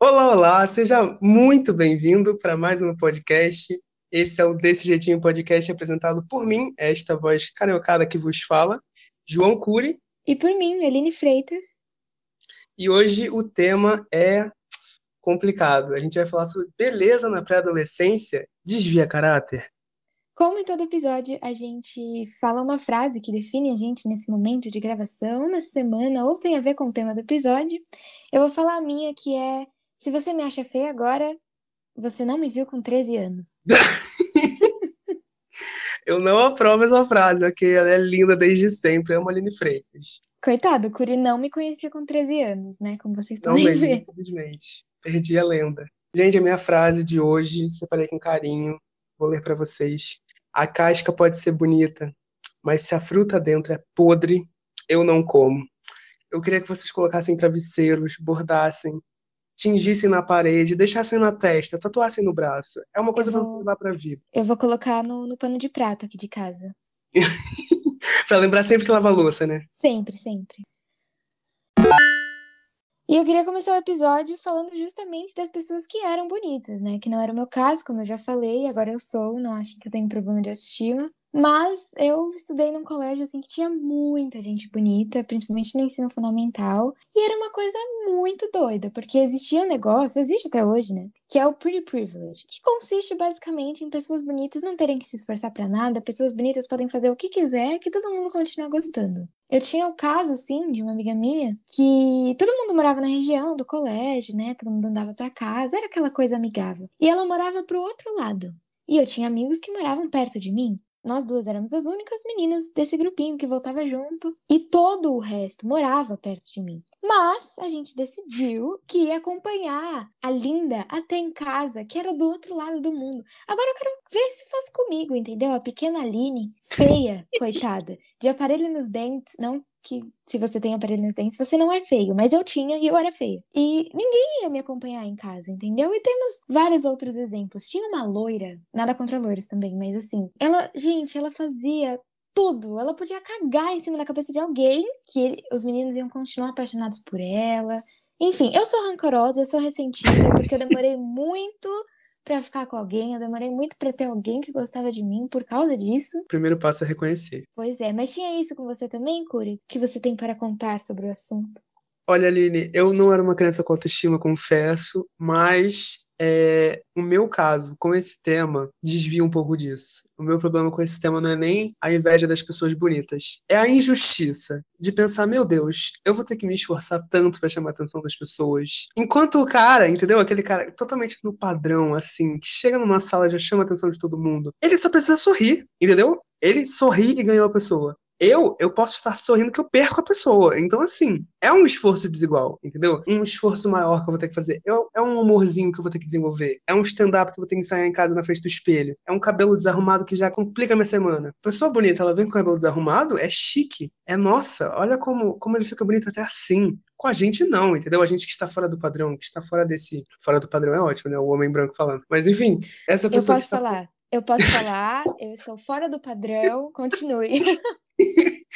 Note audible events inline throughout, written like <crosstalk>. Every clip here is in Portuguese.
Olá, olá, seja muito bem-vindo para mais um podcast. Esse é o Desse Jeitinho Podcast apresentado por mim, esta voz cariocada que vos fala, João Cury. E por mim, Eline Freitas. E hoje o tema é complicado. A gente vai falar sobre beleza na pré-adolescência, desvia caráter. Como em todo episódio, a gente fala uma frase que define a gente nesse momento de gravação, nessa semana, ou tem a ver com o tema do episódio. Eu vou falar a minha, que é se você me acha feia agora, você não me viu com 13 anos. <laughs> Eu não aprovo essa frase, ok? Ela é linda desde sempre, é uma Aline Freitas. Coitado, o Curi não me conhecia com 13 anos, né? Como vocês podem não ver. Infelizmente. Perdi a lenda. Gente, a minha frase de hoje, separei com carinho, vou ler para vocês. A casca pode ser bonita, mas se a fruta dentro é podre, eu não como. Eu queria que vocês colocassem travesseiros, bordassem, tingissem na parede, deixassem na testa, tatuassem no braço. É uma coisa pra levar pra vida. Eu vou colocar no, no pano de prato aqui de casa. <laughs> pra lembrar sempre que lava a louça, né? Sempre, sempre. E eu queria começar o episódio falando justamente das pessoas que eram bonitas, né? Que não era o meu caso, como eu já falei, agora eu sou, não acho que eu tenho problema de autoestima. Mas eu estudei num colégio assim que tinha muita gente bonita, principalmente no ensino fundamental, e era uma coisa muito doida, porque existia um negócio, existe até hoje, né, que é o pretty privilege, que consiste basicamente em pessoas bonitas não terem que se esforçar para nada, pessoas bonitas podem fazer o que quiser, que todo mundo continua gostando. Eu tinha o um caso assim de uma amiga minha que todo mundo morava na região do colégio, né, todo mundo andava para casa, era aquela coisa amigável. E ela morava pro outro lado. E eu tinha amigos que moravam perto de mim. Nós duas éramos as únicas meninas desse grupinho que voltava junto e todo o resto morava perto de mim. Mas a gente decidiu que ia acompanhar a Linda até em casa, que era do outro lado do mundo. Agora eu quero ver se fosse comigo, entendeu? A pequena Aline, feia, <laughs> coitada, de aparelho nos dentes. Não que se você tem aparelho nos dentes, você não é feio, mas eu tinha e eu era feia. E ninguém ia me acompanhar em casa, entendeu? E temos vários outros exemplos. Tinha uma loira, nada contra loiras também, mas assim, ela, gente, ela fazia tudo. Ela podia cagar em cima da cabeça de alguém, que ele, os meninos iam continuar apaixonados por ela. Enfim, eu sou rancorosa, eu sou ressentida, porque eu demorei muito para ficar com alguém, eu demorei muito para ter alguém que gostava de mim por causa disso. O primeiro passo é reconhecer. Pois é, mas tinha isso com você também, Curi? que você tem para contar sobre o assunto? Olha, Aline, eu não era uma criança com autoestima, confesso, mas é, o meu caso com esse tema desvia um pouco disso. O meu problema com esse tema não é nem a inveja das pessoas bonitas, é a injustiça de pensar, meu Deus, eu vou ter que me esforçar tanto para chamar a atenção das pessoas. Enquanto o cara, entendeu? Aquele cara totalmente no padrão, assim, que chega numa sala e já chama a atenção de todo mundo, ele só precisa sorrir, entendeu? Ele sorri e ganhou a pessoa eu, eu posso estar sorrindo que eu perco a pessoa. Então, assim, é um esforço desigual, entendeu? Um esforço maior que eu vou ter que fazer. é um humorzinho que eu vou ter que desenvolver. É um stand-up que eu vou ter que ensaiar em casa na frente do espelho. É um cabelo desarrumado que já complica a minha semana. Pessoa bonita, ela vem com o cabelo desarrumado, é chique. É nossa, olha como, como ele fica bonito até assim. Com a gente, não, entendeu? A gente que está fora do padrão, que está fora desse. Fora do padrão é ótimo, né? O homem branco falando. Mas, enfim, essa pessoa. Eu posso falar. Eu posso falar, eu estou fora do padrão, continue. <laughs> <laughs>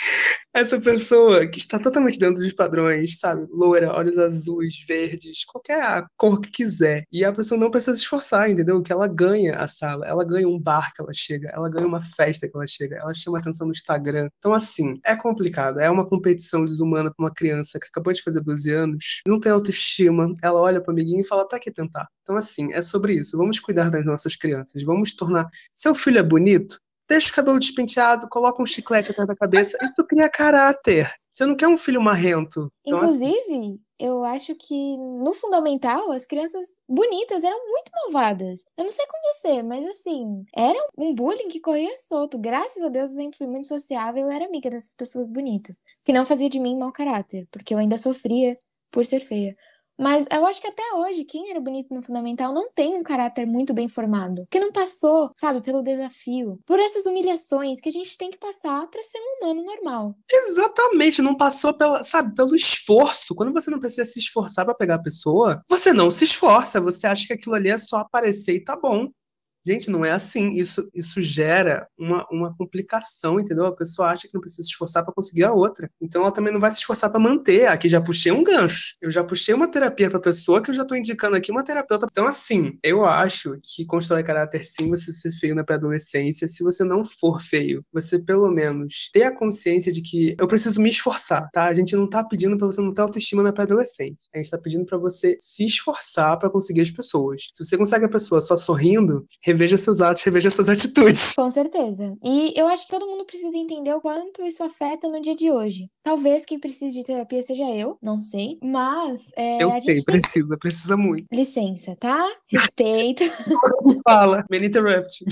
Essa pessoa que está totalmente dentro dos padrões, sabe? Loira, olhos azuis, verdes, qualquer cor que quiser. E a pessoa não precisa se esforçar, entendeu? Que ela ganha a sala, ela ganha um bar que ela chega, ela ganha uma festa que ela chega, ela chama atenção no Instagram. Então, assim, é complicado. É uma competição desumana para uma criança que acabou de fazer 12 anos, não tem autoestima, ela olha para o amiguinho e fala: pra que tentar? Então, assim, é sobre isso. Vamos cuidar das nossas crianças. Vamos tornar. Seu filho é bonito? Deixa o cabelo despenteado, coloca um chiclete atrás da cabeça. Isso cria caráter. Você não quer um filho marrento. Então, assim, Inclusive, assim... eu acho que no fundamental as crianças bonitas eram muito malvadas. Eu não sei com você, mas assim, era um bullying que corria solto. Graças a Deus eu sempre fui muito sociável e era amiga dessas pessoas bonitas. Que não fazia de mim mau caráter, porque eu ainda sofria por ser feia. Mas eu acho que até hoje, quem era bonito no fundamental não tem um caráter muito bem formado. Que não passou, sabe, pelo desafio, por essas humilhações que a gente tem que passar para ser um humano normal. Exatamente, não passou pela, sabe, pelo esforço. Quando você não precisa se esforçar para pegar a pessoa, você não se esforça, você acha que aquilo ali é só aparecer e tá bom. Gente, não é assim. Isso, isso gera uma, uma complicação, entendeu? A pessoa acha que não precisa se esforçar para conseguir a outra. Então ela também não vai se esforçar para manter. Aqui já puxei um gancho. Eu já puxei uma terapia para pessoa que eu já tô indicando aqui uma terapeuta. Então, assim, eu acho que constrói caráter sim você ser feio na pré-adolescência. Se você não for feio, você pelo menos ter a consciência de que eu preciso me esforçar, tá? A gente não tá pedindo para você não ter autoestima na pré-adolescência. A gente tá pedindo para você se esforçar para conseguir as pessoas. Se você consegue a pessoa só sorrindo, reveja seus atos, reveja suas atitudes. Com certeza. E eu acho que todo mundo precisa entender o quanto isso afeta no dia de hoje. Talvez quem precise de terapia seja eu, não sei. Mas. É, eu a sei, gente tem... precisa, precisa muito. Licença, tá? Respeito. <laughs> Fala, man interrupt.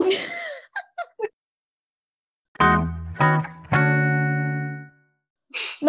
<laughs>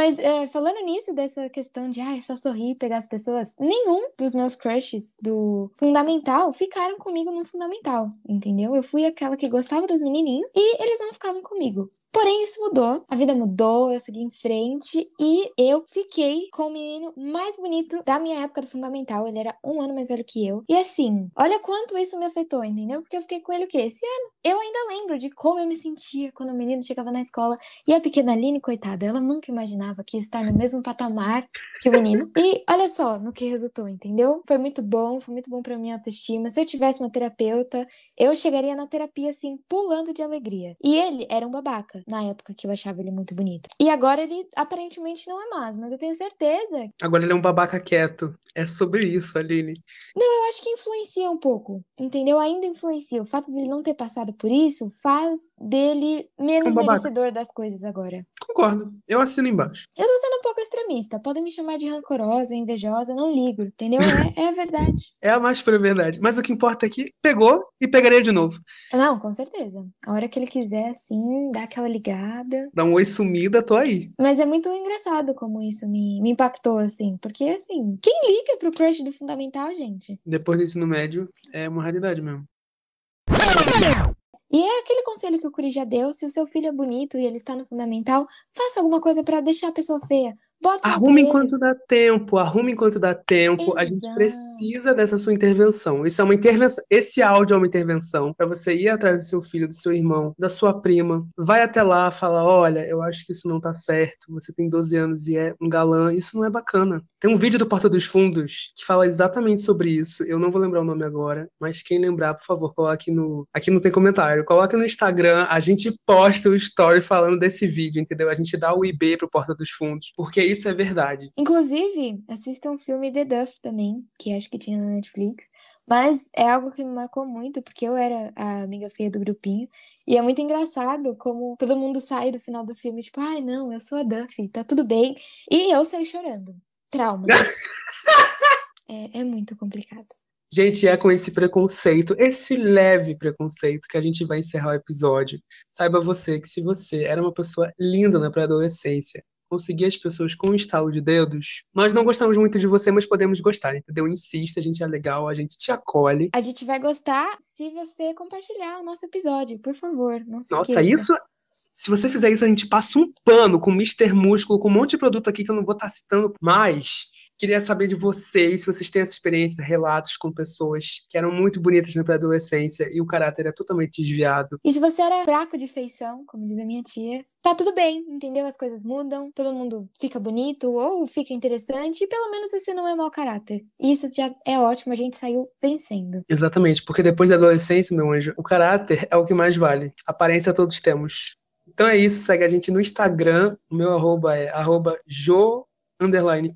Mas é, falando nisso, dessa questão de ah, é só sorrir e pegar as pessoas, nenhum dos meus crushes do Fundamental ficaram comigo no Fundamental, entendeu? Eu fui aquela que gostava dos menininhos e eles não ficavam comigo. Porém, isso mudou, a vida mudou, eu segui em frente e eu fiquei com o menino mais bonito da minha época do Fundamental. Ele era um ano mais velho que eu. E assim, olha quanto isso me afetou, entendeu? Porque eu fiquei com ele o quê? Esse ano. Eu ainda lembro de como eu me sentia quando o menino chegava na escola e a pequena Aline, coitada, ela nunca imaginava imaginava que ia estar no mesmo patamar que o menino. E olha só no que resultou, entendeu? Foi muito bom, foi muito bom para minha autoestima. Se eu tivesse uma terapeuta, eu chegaria na terapia assim, pulando de alegria. E ele era um babaca na época que eu achava ele muito bonito. E agora ele aparentemente não é mais, mas eu tenho certeza. Agora ele é um babaca quieto. É sobre isso, Aline. Não, eu acho que influencia um pouco, entendeu? Ainda influencia. O fato dele não ter passado por isso faz dele menos um merecedor das coisas agora. Concordo. Eu assino embaixo. Eu tô sendo um pouco extremista. Podem me chamar de rancorosa, invejosa, não ligo, entendeu? É, é a verdade. É a mais pura verdade. Mas o que importa é que pegou e pegaria de novo. Não, com certeza. A hora que ele quiser, assim, dá aquela ligada. Dá um oi sumida, tô aí. Mas é muito engraçado como isso me, me impactou, assim. Porque, assim, quem liga pro crush do Fundamental, gente? Depois do ensino médio, é uma raridade mesmo. E é aquele conselho que o Curi já deu: se o seu filho é bonito e ele está no fundamental, faça alguma coisa para deixar a pessoa feia. Bota arrume enquanto dá tempo, arrume enquanto dá tempo. Exato. A gente precisa dessa sua intervenção. Isso é uma intervenção. Esse áudio é uma intervenção para você ir atrás do seu filho, do seu irmão, da sua prima. Vai até lá, fala: olha, eu acho que isso não tá certo. Você tem 12 anos e é um galã. Isso não é bacana. Tem um vídeo do Porta dos Fundos que fala exatamente sobre isso. Eu não vou lembrar o nome agora, mas quem lembrar, por favor, coloque no. Aqui não tem comentário. Coloque no Instagram. A gente posta o story falando desse vídeo, entendeu? A gente dá o IB pro Porta dos Fundos. Porque isso é verdade. Inclusive, assista um filme The Duff também, que acho que tinha na Netflix. Mas é algo que me marcou muito, porque eu era a amiga feia do grupinho. E é muito engraçado como todo mundo sai do final do filme, tipo, ai, não, eu sou a Duff, tá tudo bem. E eu saí chorando. Trauma. <laughs> é, é muito complicado. Gente, é com esse preconceito, esse leve preconceito, que a gente vai encerrar o episódio. Saiba você que se você era uma pessoa linda na pré-adolescência, conseguir as pessoas com um estalo de dedos, nós não gostamos muito de você, mas podemos gostar, entendeu? Insista, a gente é legal, a gente te acolhe. A gente vai gostar se você compartilhar o nosso episódio, por favor, não se Nossa, esqueça. isso se você fizer isso, a gente passa um pano com Mr. Músculo, com um monte de produto aqui que eu não vou estar citando, mas Queria saber de vocês, se vocês têm essa experiência, relatos com pessoas que eram muito bonitas na pré-adolescência e o caráter é totalmente desviado. E se você era fraco de feição, como diz a minha tia, tá tudo bem, entendeu? As coisas mudam, todo mundo fica bonito ou fica interessante e pelo menos você não é mau caráter. E isso já é ótimo, a gente saiu vencendo. Exatamente, porque depois da adolescência, meu anjo, o caráter é o que mais vale. Aparência todos temos. Então é isso, segue a gente no Instagram, o meu arroba é arroba jo, underline,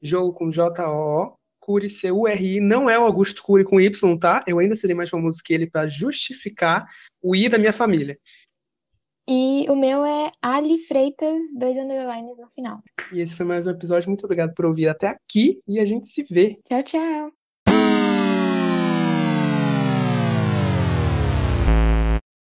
jogo com J-O-O, Cury, C-U-R-I, não é o Augusto Cury com Y, tá? Eu ainda serei mais famoso que ele para justificar o I da minha família. E o meu é Ali Freitas, dois underlines no final. E esse foi mais um episódio. Muito obrigado por ouvir até aqui e a gente se vê. Tchau, tchau.